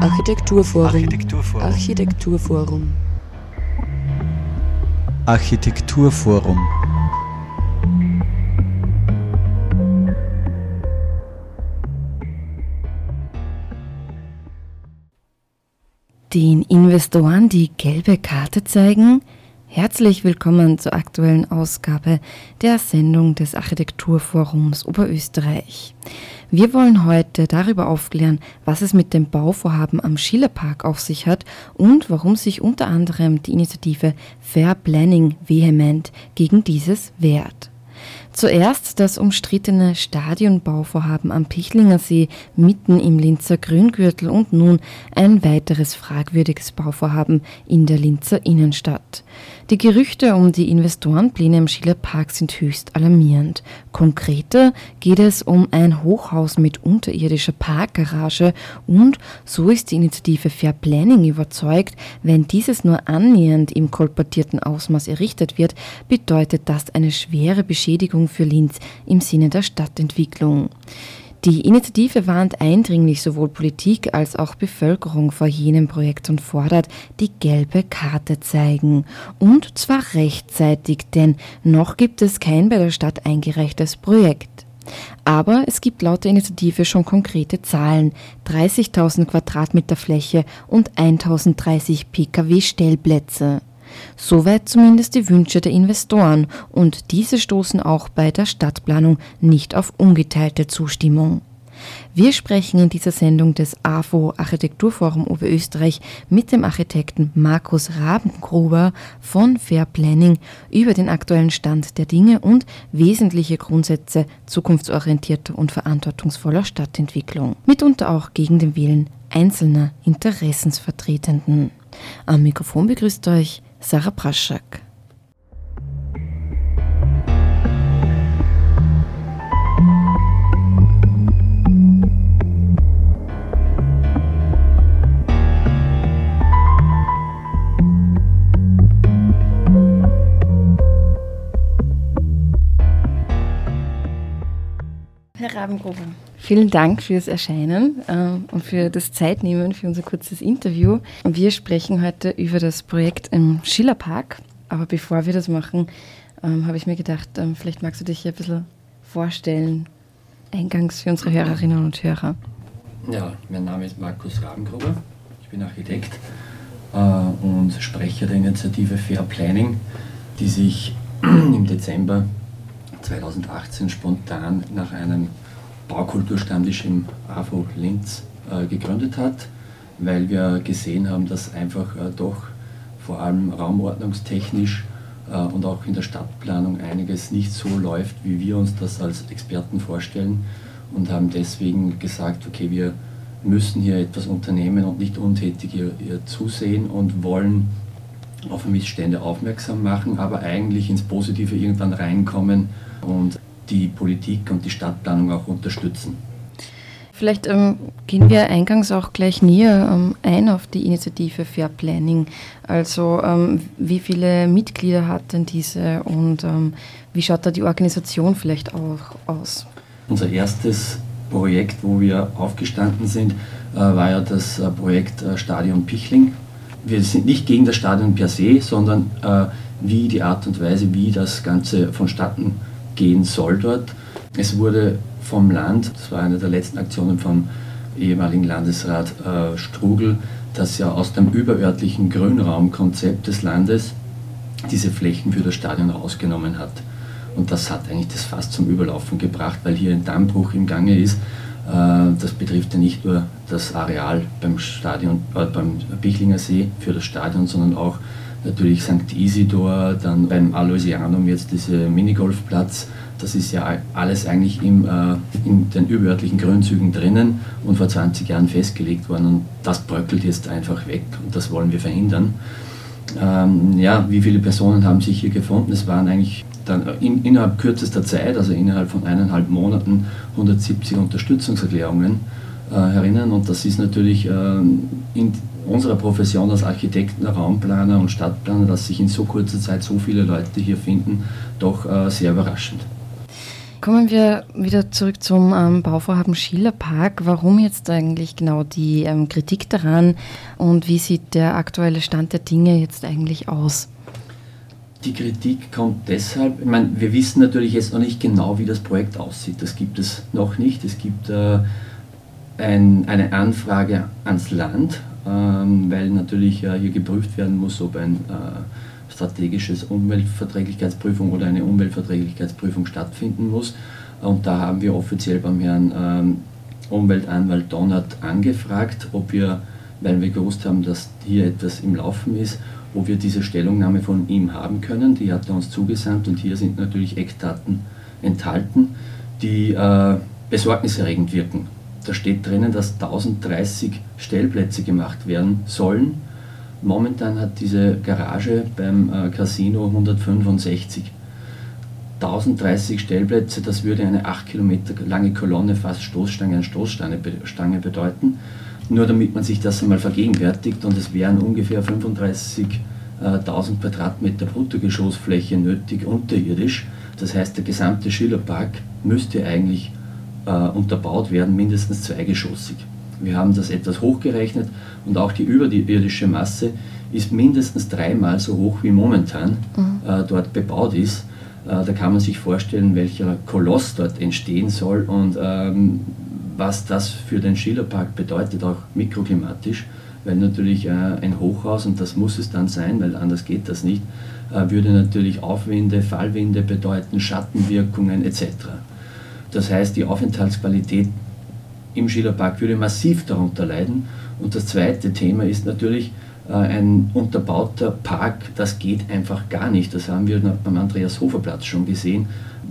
Architekturforum. Architekturforum. Architekturforum. Architekturforum. Den Investoren die gelbe Karte zeigen? Herzlich willkommen zur aktuellen Ausgabe der Sendung des Architekturforums Oberösterreich. Wir wollen heute darüber aufklären, was es mit dem Bauvorhaben am Schillerpark auf sich hat und warum sich unter anderem die Initiative Fair Planning vehement gegen dieses wehrt. Zuerst das umstrittene Stadionbauvorhaben am Pichlinger See mitten im Linzer Grüngürtel und nun ein weiteres fragwürdiges Bauvorhaben in der Linzer Innenstadt. Die Gerüchte um die Investorenpläne im Schillerpark sind höchst alarmierend. Konkreter geht es um ein Hochhaus mit unterirdischer Parkgarage und so ist die Initiative Fair Planning überzeugt, wenn dieses nur annähernd im kolportierten Ausmaß errichtet wird, bedeutet das eine schwere Beschädigung für Linz im Sinne der Stadtentwicklung. Die Initiative warnt eindringlich sowohl Politik als auch Bevölkerung vor jenem Projekt und fordert die gelbe Karte zeigen. Und zwar rechtzeitig, denn noch gibt es kein bei der Stadt eingereichtes Projekt. Aber es gibt laut der Initiative schon konkrete Zahlen. 30.000 Quadratmeter Fläche und 1.030 Pkw-Stellplätze. Soweit zumindest die Wünsche der Investoren und diese stoßen auch bei der Stadtplanung nicht auf ungeteilte Zustimmung. Wir sprechen in dieser Sendung des AFO Architekturforum Oberösterreich mit dem Architekten Markus Rabengruber von Fair Planning über den aktuellen Stand der Dinge und wesentliche Grundsätze zukunftsorientierter und verantwortungsvoller Stadtentwicklung, mitunter auch gegen den Willen einzelner Interessensvertretenden. Am Mikrofon begrüßt euch Sarah Praschak. Herr Rabengruber, vielen Dank fürs Erscheinen äh, und für das Zeitnehmen für unser kurzes Interview. Wir sprechen heute über das Projekt im Schillerpark. Aber bevor wir das machen, ähm, habe ich mir gedacht, ähm, vielleicht magst du dich ein bisschen vorstellen, eingangs für unsere Hörerinnen und Hörer. Ja, mein Name ist Markus Rabengruber, ich bin Architekt äh, und Sprecher der Initiative Fair Planning, die sich im Dezember 2018 spontan nach einem Baukulturstammtisch im AFO Linz äh, gegründet hat, weil wir gesehen haben, dass einfach äh, doch vor allem raumordnungstechnisch äh, und auch in der Stadtplanung einiges nicht so läuft, wie wir uns das als Experten vorstellen und haben deswegen gesagt, okay, wir müssen hier etwas unternehmen und nicht untätig hier, hier zusehen und wollen auf Missstände aufmerksam machen, aber eigentlich ins Positive irgendwann reinkommen und die Politik und die Stadtplanung auch unterstützen. Vielleicht ähm, gehen wir eingangs auch gleich näher ähm, ein auf die Initiative Fair Planning. Also ähm, wie viele Mitglieder hat denn diese und ähm, wie schaut da die Organisation vielleicht auch aus? Unser erstes Projekt, wo wir aufgestanden sind, äh, war ja das äh, Projekt äh, Stadion Pichling. Wir sind nicht gegen das Stadion per se, sondern äh, wie die Art und Weise, wie das Ganze vonstatten gehen soll dort. Es wurde vom Land, das war eine der letzten Aktionen vom ehemaligen Landesrat äh, Strugel, dass ja aus dem überörtlichen Grünraumkonzept des Landes diese Flächen für das Stadion rausgenommen hat. Und das hat eigentlich das fast zum Überlaufen gebracht, weil hier ein Dammbruch im Gange ist. Äh, das betrifft ja nicht nur das Areal beim Stadion, äh, beim Bichlinger See für das Stadion, sondern auch natürlich St. Isidor, dann beim Aloysianum jetzt dieser Minigolfplatz. Das ist ja alles eigentlich im, äh, in den überörtlichen Grünzügen drinnen und vor 20 Jahren festgelegt worden. Und das bröckelt jetzt einfach weg und das wollen wir verhindern. Ähm, ja, wie viele Personen haben sich hier gefunden? Es waren eigentlich dann in, innerhalb kürzester Zeit, also innerhalb von eineinhalb Monaten, 170 Unterstützungserklärungen äh, herinnen. Und das ist natürlich äh, in, unserer Profession als Architekten, Raumplaner und Stadtplaner, dass sich in so kurzer Zeit so viele Leute hier finden, doch äh, sehr überraschend. Kommen wir wieder zurück zum ähm, Bauvorhaben Schillerpark. Warum jetzt eigentlich genau die ähm, Kritik daran und wie sieht der aktuelle Stand der Dinge jetzt eigentlich aus? Die Kritik kommt deshalb, ich meine, wir wissen natürlich jetzt noch nicht genau, wie das Projekt aussieht. Das gibt es noch nicht. Es gibt äh, ein, eine Anfrage ans Land, weil natürlich äh, hier geprüft werden muss, ob ein äh, strategisches Umweltverträglichkeitsprüfung oder eine Umweltverträglichkeitsprüfung stattfinden muss. Und da haben wir offiziell beim Herrn ähm, Umweltanwalt Donnert angefragt, ob wir, weil wir gewusst haben, dass hier etwas im Laufen ist, wo wir diese Stellungnahme von ihm haben können. Die hat er uns zugesandt und hier sind natürlich Eckdaten enthalten, die äh, besorgniserregend wirken. Da steht drinnen, dass 1030 Stellplätze gemacht werden sollen. Momentan hat diese Garage beim äh, Casino 165. 1030 Stellplätze, das würde eine 8 Kilometer lange Kolonne fast Stoßstange an Stoßstange bedeuten. Nur damit man sich das einmal vergegenwärtigt und es wären ungefähr 35.000 Quadratmeter Bruttogeschossfläche nötig unterirdisch. Das heißt, der gesamte Schillerpark müsste eigentlich äh, unterbaut werden, mindestens zweigeschossig. Wir haben das etwas hochgerechnet und auch die überirdische Masse ist mindestens dreimal so hoch wie momentan mhm. äh, dort bebaut ist. Äh, da kann man sich vorstellen, welcher Koloss dort entstehen soll und ähm, was das für den Schillerpark bedeutet, auch mikroklimatisch, weil natürlich äh, ein Hochhaus, und das muss es dann sein, weil anders geht das nicht, äh, würde natürlich Aufwinde, Fallwinde bedeuten, Schattenwirkungen etc. Das heißt, die Aufenthaltsqualität im Schillerpark würde massiv darunter leiden. Und das zweite Thema ist natürlich, äh, ein unterbauter Park, das geht einfach gar nicht. Das haben wir beim Andreas Hofer Platz schon gesehen,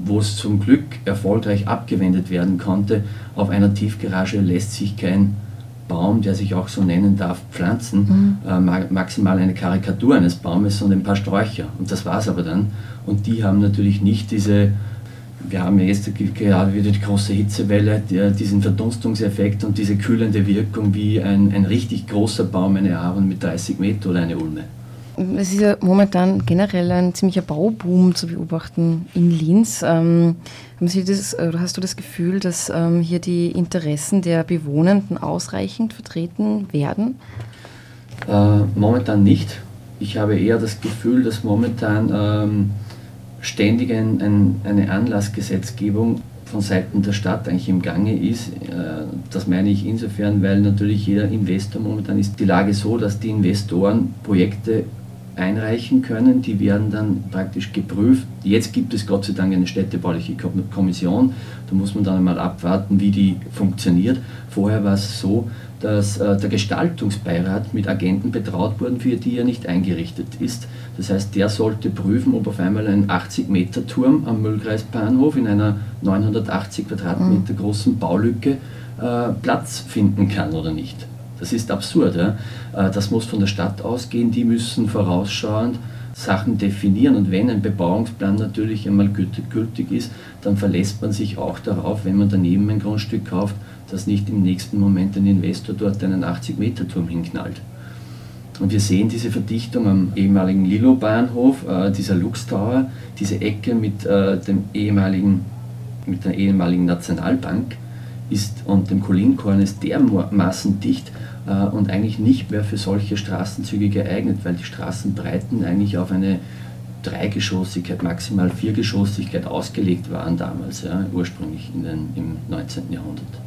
wo es zum Glück erfolgreich abgewendet werden konnte. Auf einer Tiefgarage lässt sich kein Baum, der sich auch so nennen darf, pflanzen. Mhm. Äh, maximal eine Karikatur eines Baumes und ein paar Sträucher. Und das war es aber dann. Und die haben natürlich nicht diese wir haben ja jetzt gerade wieder die große Hitzewelle, diesen Verdunstungseffekt und diese kühlende Wirkung wie ein, ein richtig großer Baum, eine Ahorn mit 30 Meter oder eine Ulme. Es ist ja momentan generell ein ziemlicher Bauboom zu beobachten in Linz. Ähm, haben Sie das, hast du das Gefühl, dass ähm, hier die Interessen der Bewohnenden ausreichend vertreten werden? Äh, momentan nicht. Ich habe eher das Gefühl, dass momentan ähm, ständig ein, ein, eine Anlassgesetzgebung von Seiten der Stadt eigentlich im Gange ist. Äh, das meine ich insofern, weil natürlich jeder Investor momentan ist die Lage so, dass die Investoren Projekte einreichen können. Die werden dann praktisch geprüft. Jetzt gibt es Gott sei Dank eine städtebauliche Kommission. Da muss man dann einmal abwarten, wie die funktioniert. Vorher war es so, dass äh, der Gestaltungsbeirat mit Agenten betraut wurden, für die er nicht eingerichtet ist. Das heißt, der sollte prüfen, ob auf einmal ein 80-Meter-Turm am Müllkreisbahnhof in einer 980 Quadratmeter mhm. großen Baulücke äh, Platz finden kann oder nicht. Das ist absurd. Ja? Äh, das muss von der Stadt ausgehen, die müssen vorausschauend Sachen definieren und wenn ein Bebauungsplan natürlich einmal gültig ist, dann verlässt man sich auch darauf, wenn man daneben ein Grundstück kauft, dass nicht im nächsten Moment ein Investor dort einen 80-Meter-Turm hinknallt. Und wir sehen diese Verdichtung am ehemaligen Lilo-Bahnhof, äh, dieser Lux Tower, diese Ecke mit, äh, dem ehemaligen, mit der ehemaligen Nationalbank ist, und dem Kolinkorn ist dermaßen dicht, äh, und eigentlich nicht mehr für solche Straßenzüge geeignet, weil die Straßenbreiten eigentlich auf eine Dreigeschossigkeit, maximal Viergeschossigkeit ausgelegt waren damals, ja, ursprünglich in den, im 19. Jahrhundert.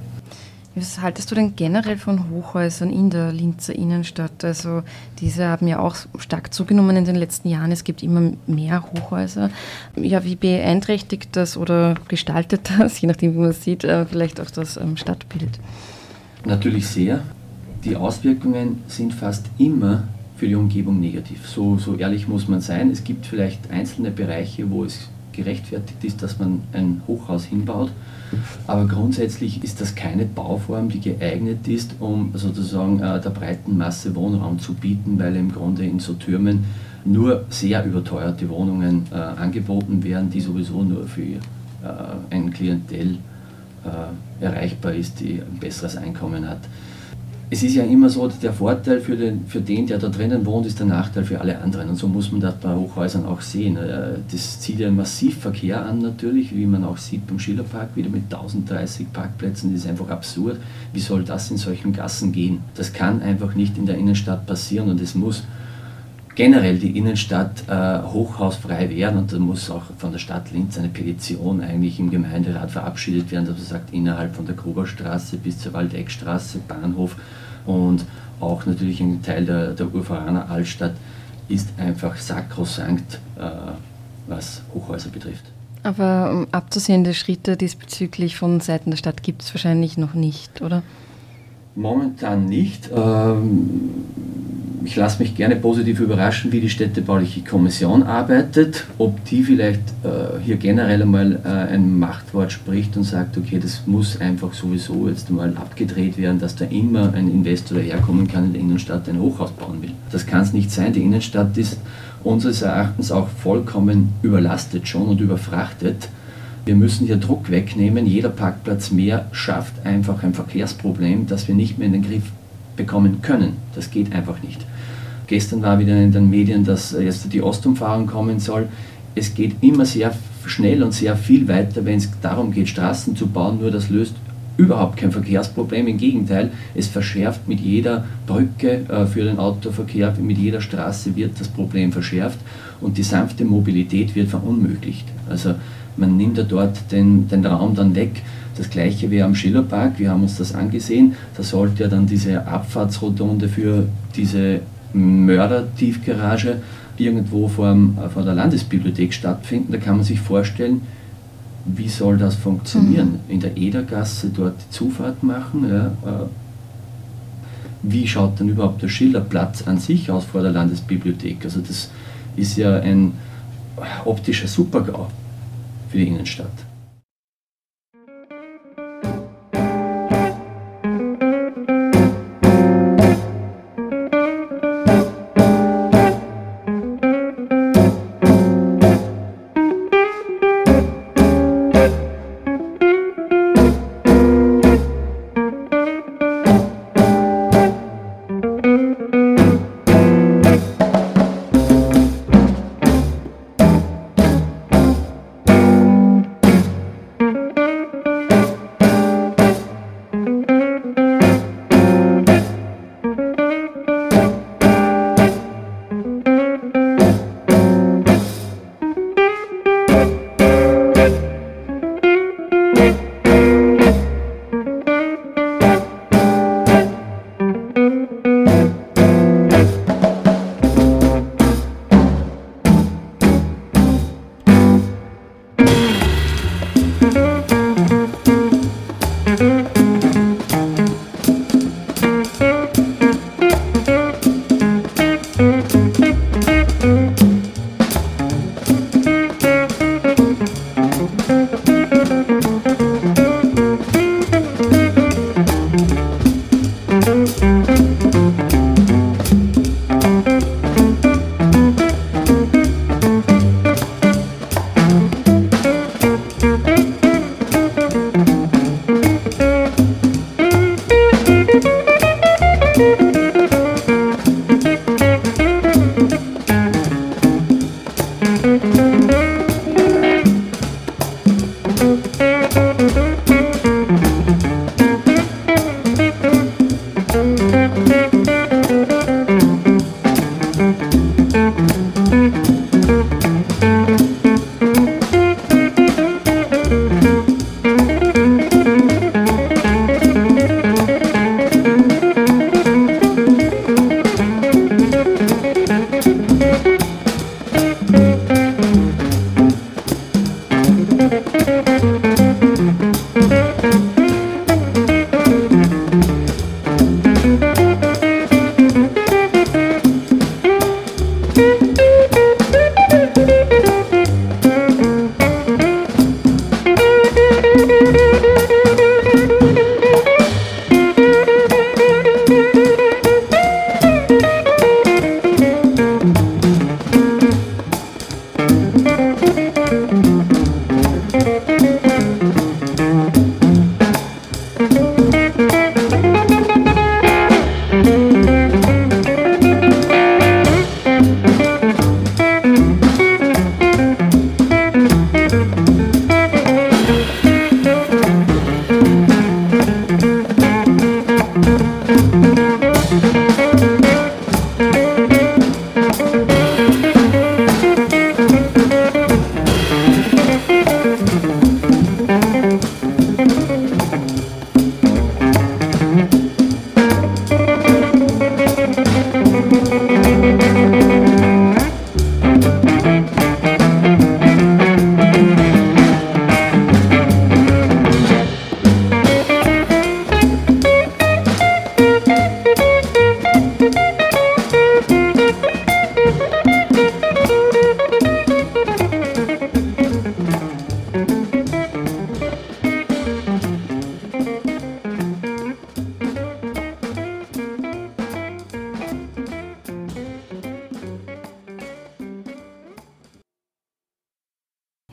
Was haltest du denn generell von Hochhäusern in der Linzer Innenstadt? Also diese haben ja auch stark zugenommen in den letzten Jahren. Es gibt immer mehr Hochhäuser. Ja, wie beeinträchtigt das oder gestaltet das, je nachdem wie man es sieht, äh, vielleicht auch das ähm, Stadtbild? Natürlich sehr die Auswirkungen sind fast immer für die Umgebung negativ. So, so ehrlich muss man sein. Es gibt vielleicht einzelne Bereiche, wo es gerechtfertigt ist, dass man ein Hochhaus hinbaut. Aber grundsätzlich ist das keine Bauform, die geeignet ist, um sozusagen äh, der breiten Masse Wohnraum zu bieten, weil im Grunde in so Türmen nur sehr überteuerte Wohnungen äh, angeboten werden, die sowieso nur für äh, ein Klientel äh, erreichbar ist, die ein besseres Einkommen hat. Es ist ja immer so, der Vorteil für den, für den, der da drinnen wohnt, ist der Nachteil für alle anderen. Und so muss man das bei Hochhäusern auch sehen. Äh, das zieht ja massiv Verkehr an natürlich, wie man auch sieht beim Schillerpark, wieder mit 1030 Parkplätzen. Das ist einfach absurd. Wie soll das in solchen Gassen gehen? Das kann einfach nicht in der Innenstadt passieren und es muss generell die Innenstadt äh, hochhausfrei werden und da muss auch von der Stadt Linz eine Petition eigentlich im Gemeinderat verabschiedet werden, dass man sagt, innerhalb von der Gruberstraße bis zur Waldeckstraße, Bahnhof und auch natürlich ein Teil der, der Urveraner Altstadt ist einfach sakrosankt, äh, was Hochhäuser betrifft. Aber um, abzusehende Schritte diesbezüglich von Seiten der Stadt gibt es wahrscheinlich noch nicht, oder? Momentan nicht. Ähm, ich lasse mich gerne positiv überraschen, wie die städtebauliche Kommission arbeitet, ob die vielleicht äh, hier generell einmal äh, ein Machtwort spricht und sagt, okay, das muss einfach sowieso jetzt mal abgedreht werden, dass da immer ein Investor daherkommen kann in der Innenstadt ein Hochhaus bauen will. Das kann es nicht sein. Die Innenstadt ist unseres Erachtens auch vollkommen überlastet schon und überfrachtet. Wir müssen hier Druck wegnehmen. Jeder Parkplatz mehr schafft einfach ein Verkehrsproblem, das wir nicht mehr in den Griff bekommen können. Das geht einfach nicht. Gestern war wieder in den Medien, dass jetzt die Ostumfahrung kommen soll. Es geht immer sehr schnell und sehr viel weiter, wenn es darum geht, Straßen zu bauen. Nur das löst überhaupt kein Verkehrsproblem. Im Gegenteil, es verschärft mit jeder Brücke äh, für den Autoverkehr, mit jeder Straße wird das Problem verschärft und die sanfte Mobilität wird verunmöglicht. Also man nimmt ja dort den, den Raum dann weg. Das gleiche wäre am Schillerpark, wir haben uns das angesehen. Da sollte ja dann diese Abfahrtsrotonde für diese Mörder-Tiefgarage irgendwo vor, vor der Landesbibliothek stattfinden. Da kann man sich vorstellen, wie soll das funktionieren? Mhm. In der Edergasse dort die Zufahrt machen? Ja, äh, wie schaut dann überhaupt der Schillerplatz an sich aus vor der Landesbibliothek? Also das ist ja ein optischer Supergau für die Innenstadt.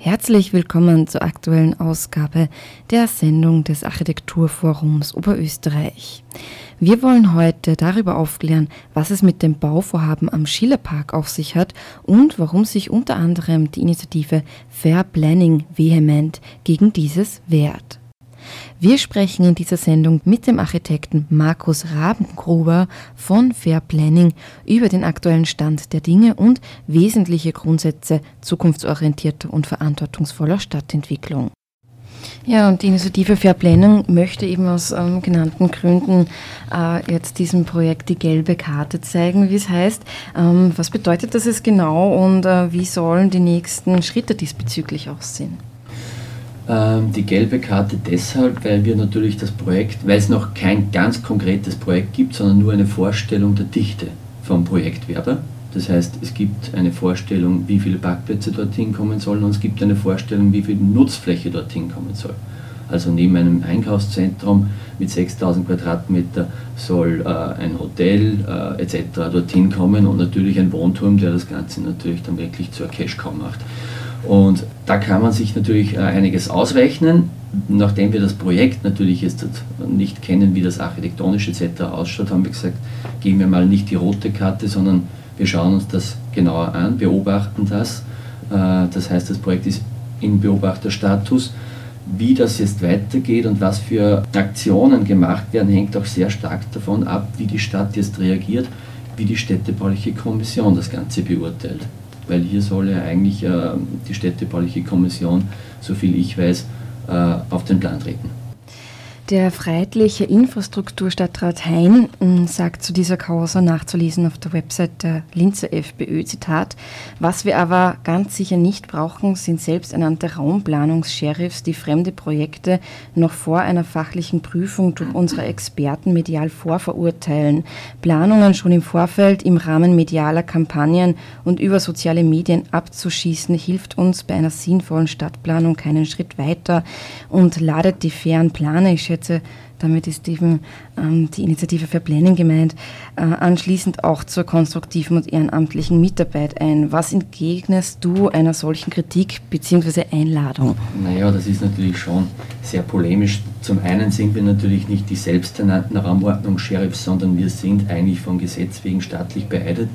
Herzlich willkommen zur aktuellen Ausgabe der Sendung des Architekturforums Oberösterreich. Wir wollen heute darüber aufklären, was es mit dem Bauvorhaben am Schillerpark auf sich hat und warum sich unter anderem die Initiative Fair Planning vehement gegen dieses wehrt. Wir sprechen in dieser Sendung mit dem Architekten Markus Rabengruber von Fair Planning über den aktuellen Stand der Dinge und wesentliche Grundsätze zukunftsorientierter und verantwortungsvoller Stadtentwicklung. Ja, und die Initiative Fair Planning möchte eben aus ähm, genannten Gründen äh, jetzt diesem Projekt die gelbe Karte zeigen, wie es heißt. Ähm, was bedeutet das jetzt genau und äh, wie sollen die nächsten Schritte diesbezüglich aussehen? Ähm, die gelbe Karte deshalb, weil wir natürlich das Projekt, weil es noch kein ganz konkretes Projekt gibt, sondern nur eine Vorstellung der Dichte vom Projektwerber. Das heißt, es gibt eine Vorstellung, wie viele Parkplätze dorthin kommen sollen und es gibt eine Vorstellung, wie viel Nutzfläche dorthin kommen soll. Also neben einem Einkaufszentrum mit 6000 Quadratmeter soll äh, ein Hotel äh, etc. dorthin kommen und natürlich ein Wohnturm, der das Ganze natürlich dann wirklich zur Cash-Cow macht. Und da kann man sich natürlich äh, einiges ausrechnen. Nachdem wir das Projekt natürlich jetzt nicht kennen, wie das architektonisch etc. ausschaut, haben wir gesagt, geben wir mal nicht die rote Karte, sondern wir schauen uns das genauer an, beobachten das. Äh, das heißt, das Projekt ist im Beobachterstatus. Wie das jetzt weitergeht und was für Aktionen gemacht werden, hängt auch sehr stark davon ab, wie die Stadt jetzt reagiert, wie die städtebauliche Kommission das Ganze beurteilt weil hier soll ja eigentlich äh, die städtebauliche Kommission, soviel ich weiß, äh, auf den Plan treten. Der freiheitliche Infrastrukturstadtrat Hein hm, sagt zu dieser Causa nachzulesen auf der Website der Linzer FPÖ, Zitat, was wir aber ganz sicher nicht brauchen, sind selbsternannte Raumplanungs-Sheriffs, die fremde Projekte noch vor einer fachlichen Prüfung durch unsere Experten medial vorverurteilen, Planungen schon im Vorfeld im Rahmen medialer Kampagnen und über soziale Medien abzuschießen, hilft uns bei einer sinnvollen Stadtplanung keinen Schritt weiter und ladet die fairen Planer, schätze, damit ist eben ähm, die Initiative für Planning gemeint, äh, anschließend auch zur konstruktiven und ehrenamtlichen Mitarbeit ein. Was entgegnest du einer solchen Kritik bzw. Einladung? Naja, das ist natürlich schon sehr polemisch. Zum einen sind wir natürlich nicht die selbsternannten Raumordnungs-Sheriffs, sondern wir sind eigentlich vom Gesetz wegen staatlich beeidet,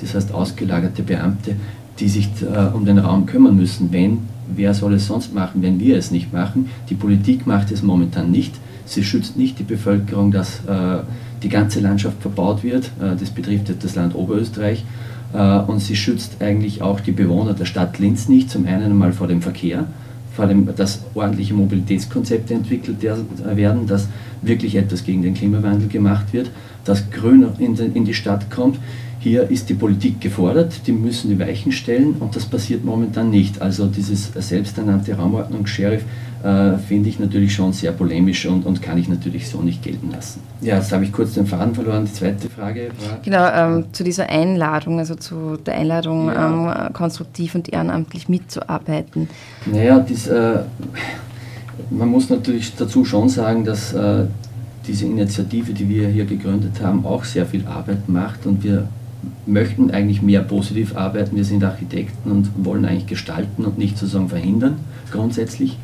das heißt ausgelagerte Beamte, die sich äh, um den Raum kümmern müssen. Wenn, wer soll es sonst machen, wenn wir es nicht machen? Die Politik macht es momentan nicht. Sie schützt nicht die Bevölkerung, dass äh, die ganze Landschaft verbaut wird. Äh, das betrifft das Land Oberösterreich. Äh, und sie schützt eigentlich auch die Bewohner der Stadt Linz nicht. Zum einen einmal vor dem Verkehr, vor allem, dass ordentliche Mobilitätskonzepte entwickelt werden, dass wirklich etwas gegen den Klimawandel gemacht wird, dass Grün in die Stadt kommt. Hier ist die Politik gefordert, die müssen die Weichen stellen und das passiert momentan nicht. Also dieses selbsternannte Raumordnungs-Sheriff äh, finde ich natürlich schon sehr polemisch und, und kann ich natürlich so nicht gelten lassen. Ja, jetzt habe ich kurz den Faden verloren. Die zweite Frage war. Genau, ähm, zu dieser Einladung, also zu der Einladung, ja. ähm, konstruktiv und ehrenamtlich mitzuarbeiten. Naja, das, äh, man muss natürlich dazu schon sagen, dass äh, diese Initiative, die wir hier gegründet haben, auch sehr viel Arbeit macht und wir möchten eigentlich mehr positiv arbeiten. Wir sind Architekten und wollen eigentlich gestalten und nicht sozusagen verhindern, grundsätzlich.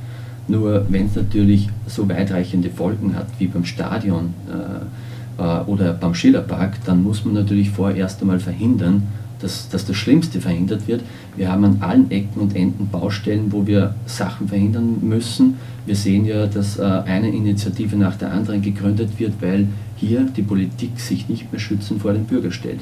Nur wenn es natürlich so weitreichende Folgen hat wie beim Stadion äh, äh, oder beim Schillerpark, dann muss man natürlich vorerst einmal verhindern, dass, dass das Schlimmste verhindert wird. Wir haben an allen Ecken und Enden Baustellen, wo wir Sachen verhindern müssen. Wir sehen ja, dass äh, eine Initiative nach der anderen gegründet wird, weil hier die Politik sich nicht mehr schützen vor den Bürger stellt.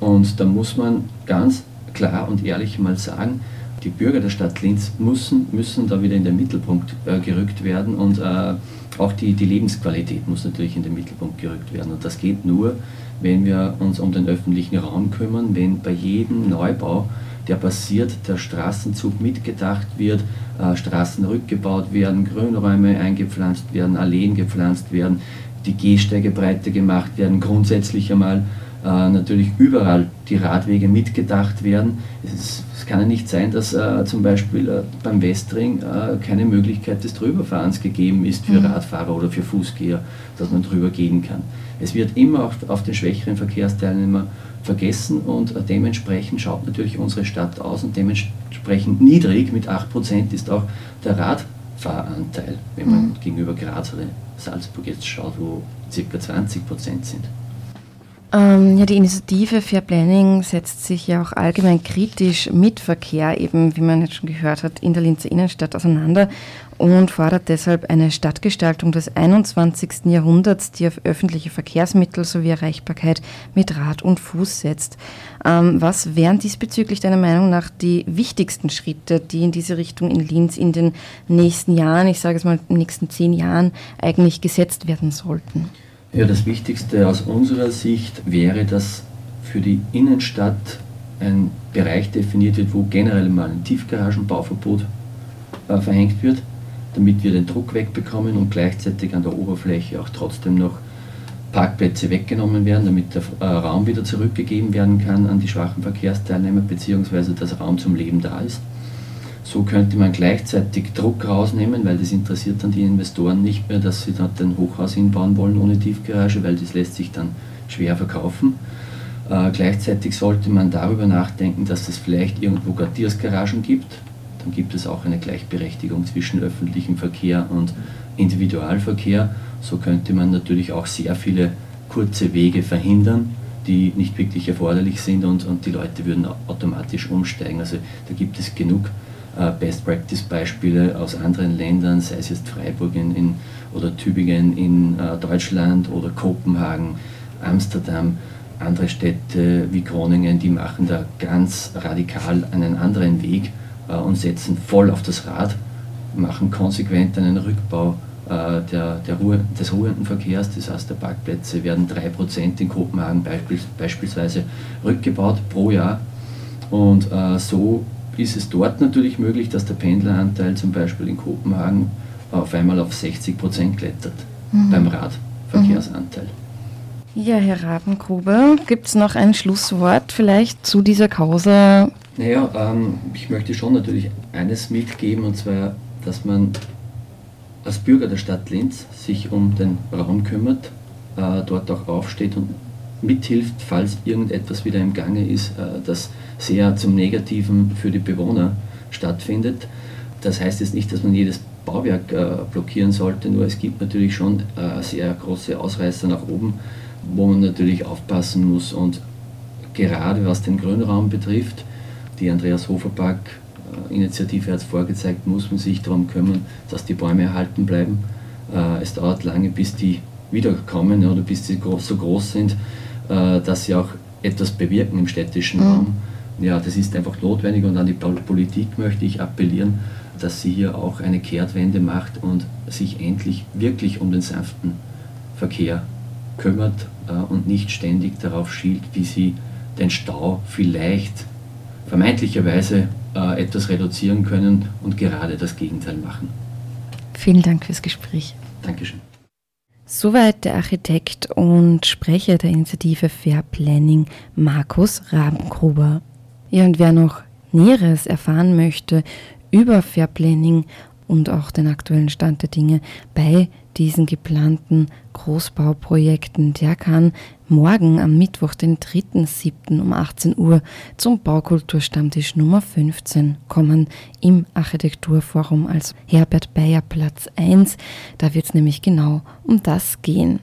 Und da muss man ganz klar und ehrlich mal sagen, die Bürger der Stadt Linz müssen, müssen da wieder in den Mittelpunkt äh, gerückt werden und äh, auch die, die Lebensqualität muss natürlich in den Mittelpunkt gerückt werden. Und das geht nur, wenn wir uns um den öffentlichen Raum kümmern, wenn bei jedem Neubau, der passiert, der Straßenzug mitgedacht wird, äh, Straßen rückgebaut werden, Grünräume eingepflanzt werden, Alleen gepflanzt werden, die Gehsteige breiter gemacht werden, grundsätzlich einmal natürlich überall die Radwege mitgedacht werden. Es, es kann ja nicht sein, dass äh, zum Beispiel äh, beim Westring äh, keine Möglichkeit des Drüberfahrens gegeben ist für mhm. Radfahrer oder für Fußgeher, dass man drüber gehen kann. Es wird immer auf, auf den schwächeren Verkehrsteilnehmer vergessen und äh, dementsprechend schaut natürlich unsere Stadt aus und dementsprechend niedrig mit 8% ist auch der Radfahranteil, wenn man mhm. gegenüber Graz oder Salzburg jetzt schaut, wo ca. 20% sind. Ähm, ja, die Initiative Fair Planning setzt sich ja auch allgemein kritisch mit Verkehr, eben wie man jetzt schon gehört hat, in der Linzer Innenstadt auseinander und fordert deshalb eine Stadtgestaltung des 21. Jahrhunderts, die auf öffentliche Verkehrsmittel sowie Erreichbarkeit mit Rad und Fuß setzt. Ähm, was wären diesbezüglich deiner Meinung nach die wichtigsten Schritte, die in diese Richtung in Linz in den nächsten Jahren, ich sage es mal, in den nächsten zehn Jahren eigentlich gesetzt werden sollten? Ja, das Wichtigste aus unserer Sicht wäre, dass für die Innenstadt ein Bereich definiert wird, wo generell mal ein Tiefgaragenbauverbot äh, verhängt wird, damit wir den Druck wegbekommen und gleichzeitig an der Oberfläche auch trotzdem noch Parkplätze weggenommen werden, damit der äh, Raum wieder zurückgegeben werden kann an die schwachen Verkehrsteilnehmer, beziehungsweise dass Raum zum Leben da ist. So könnte man gleichzeitig Druck rausnehmen, weil das interessiert dann die Investoren nicht mehr, dass sie dort ein Hochhaus hinbauen wollen ohne Tiefgarage, weil das lässt sich dann schwer verkaufen. Äh, gleichzeitig sollte man darüber nachdenken, dass es vielleicht irgendwo Quartiersgaragen gibt. Dann gibt es auch eine Gleichberechtigung zwischen öffentlichem Verkehr und Individualverkehr. So könnte man natürlich auch sehr viele kurze Wege verhindern, die nicht wirklich erforderlich sind und, und die Leute würden automatisch umsteigen. Also da gibt es genug Best-Practice-Beispiele aus anderen Ländern, sei es jetzt Freiburg in, in oder Tübingen in äh, Deutschland oder Kopenhagen, Amsterdam, andere Städte wie Groningen, die machen da ganz radikal einen anderen Weg äh, und setzen voll auf das Rad, machen konsequent einen Rückbau äh, der, der Ruhe, des ruhenden Verkehrs, das heißt der Parkplätze werden 3% in Kopenhagen beispielsweise rückgebaut pro Jahr. Und äh, so ist es dort natürlich möglich, dass der Pendleranteil zum Beispiel in Kopenhagen auf einmal auf 60 Prozent klettert mhm. beim Radverkehrsanteil. Ja, Herr Rabengruber, gibt es noch ein Schlusswort vielleicht zu dieser Causa? Naja, ähm, ich möchte schon natürlich eines mitgeben, und zwar, dass man als Bürger der Stadt Linz sich um den Raum kümmert, äh, dort auch aufsteht und mithilft, falls irgendetwas wieder im Gange ist, äh, das sehr zum Negativen für die Bewohner stattfindet. Das heißt jetzt nicht, dass man jedes Bauwerk äh, blockieren sollte, nur es gibt natürlich schon äh, sehr große Ausreißer nach oben, wo man natürlich aufpassen muss. Und gerade was den Grünraum betrifft, die Andreas Hofer Park Initiative hat es vorgezeigt, muss man sich darum kümmern, dass die Bäume erhalten bleiben. es dauert lange, bis die wiederkommen oder bis sie so groß sind, dass sie auch etwas bewirken im städtischen mhm. Raum ja, das ist einfach notwendig und an die Politik möchte ich appellieren, dass sie hier auch eine Kehrtwende macht und sich endlich wirklich um den sanften Verkehr kümmert äh, und nicht ständig darauf schielt, wie sie den Stau vielleicht vermeintlicherweise äh, etwas reduzieren können und gerade das Gegenteil machen. Vielen Dank fürs Gespräch. Dankeschön. Soweit der Architekt und Sprecher der Initiative Fair Planning Markus Rabengruber. Ja, und wer noch Näheres erfahren möchte über Fair Planning und auch den aktuellen Stand der Dinge bei diesen geplanten Großbauprojekten, der kann morgen am Mittwoch, den 3.7. um 18 Uhr zum Baukulturstammtisch Nummer 15 kommen im Architekturforum als Herbert Bayer Platz 1. Da wird es nämlich genau um das gehen.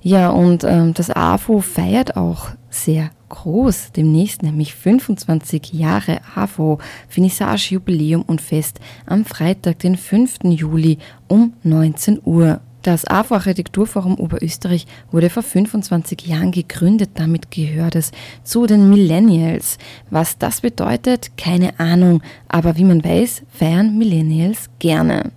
Ja, und ähm, das AFO feiert auch sehr groß, demnächst nämlich 25 Jahre AFO, Finissage, Jubiläum und Fest am Freitag, den 5. Juli um 19 Uhr. Das AFO Architekturforum Oberösterreich wurde vor 25 Jahren gegründet. Damit gehört es zu den Millennials. Was das bedeutet, keine Ahnung. Aber wie man weiß, feiern Millennials gerne.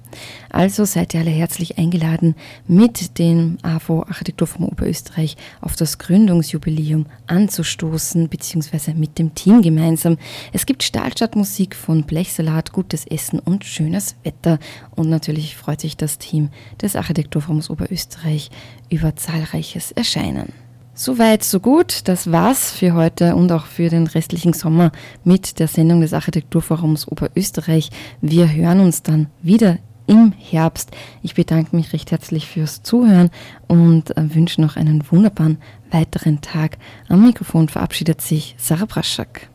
Also seid ihr alle herzlich eingeladen, mit dem AFO Architekturforum Oberösterreich auf das Gründungsjubiläum anzustoßen, beziehungsweise mit dem Team gemeinsam. Es gibt Stahlstadtmusik von Blechsalat, gutes Essen und schönes Wetter. Und natürlich freut sich das Team des Architekturforums Oberösterreich über zahlreiches Erscheinen. Soweit, so gut. Das war's für heute und auch für den restlichen Sommer mit der Sendung des Architekturforums Oberösterreich. Wir hören uns dann wieder im Herbst. Ich bedanke mich recht herzlich fürs Zuhören und äh, wünsche noch einen wunderbaren weiteren Tag. Am Mikrofon verabschiedet sich Sarah Braschak.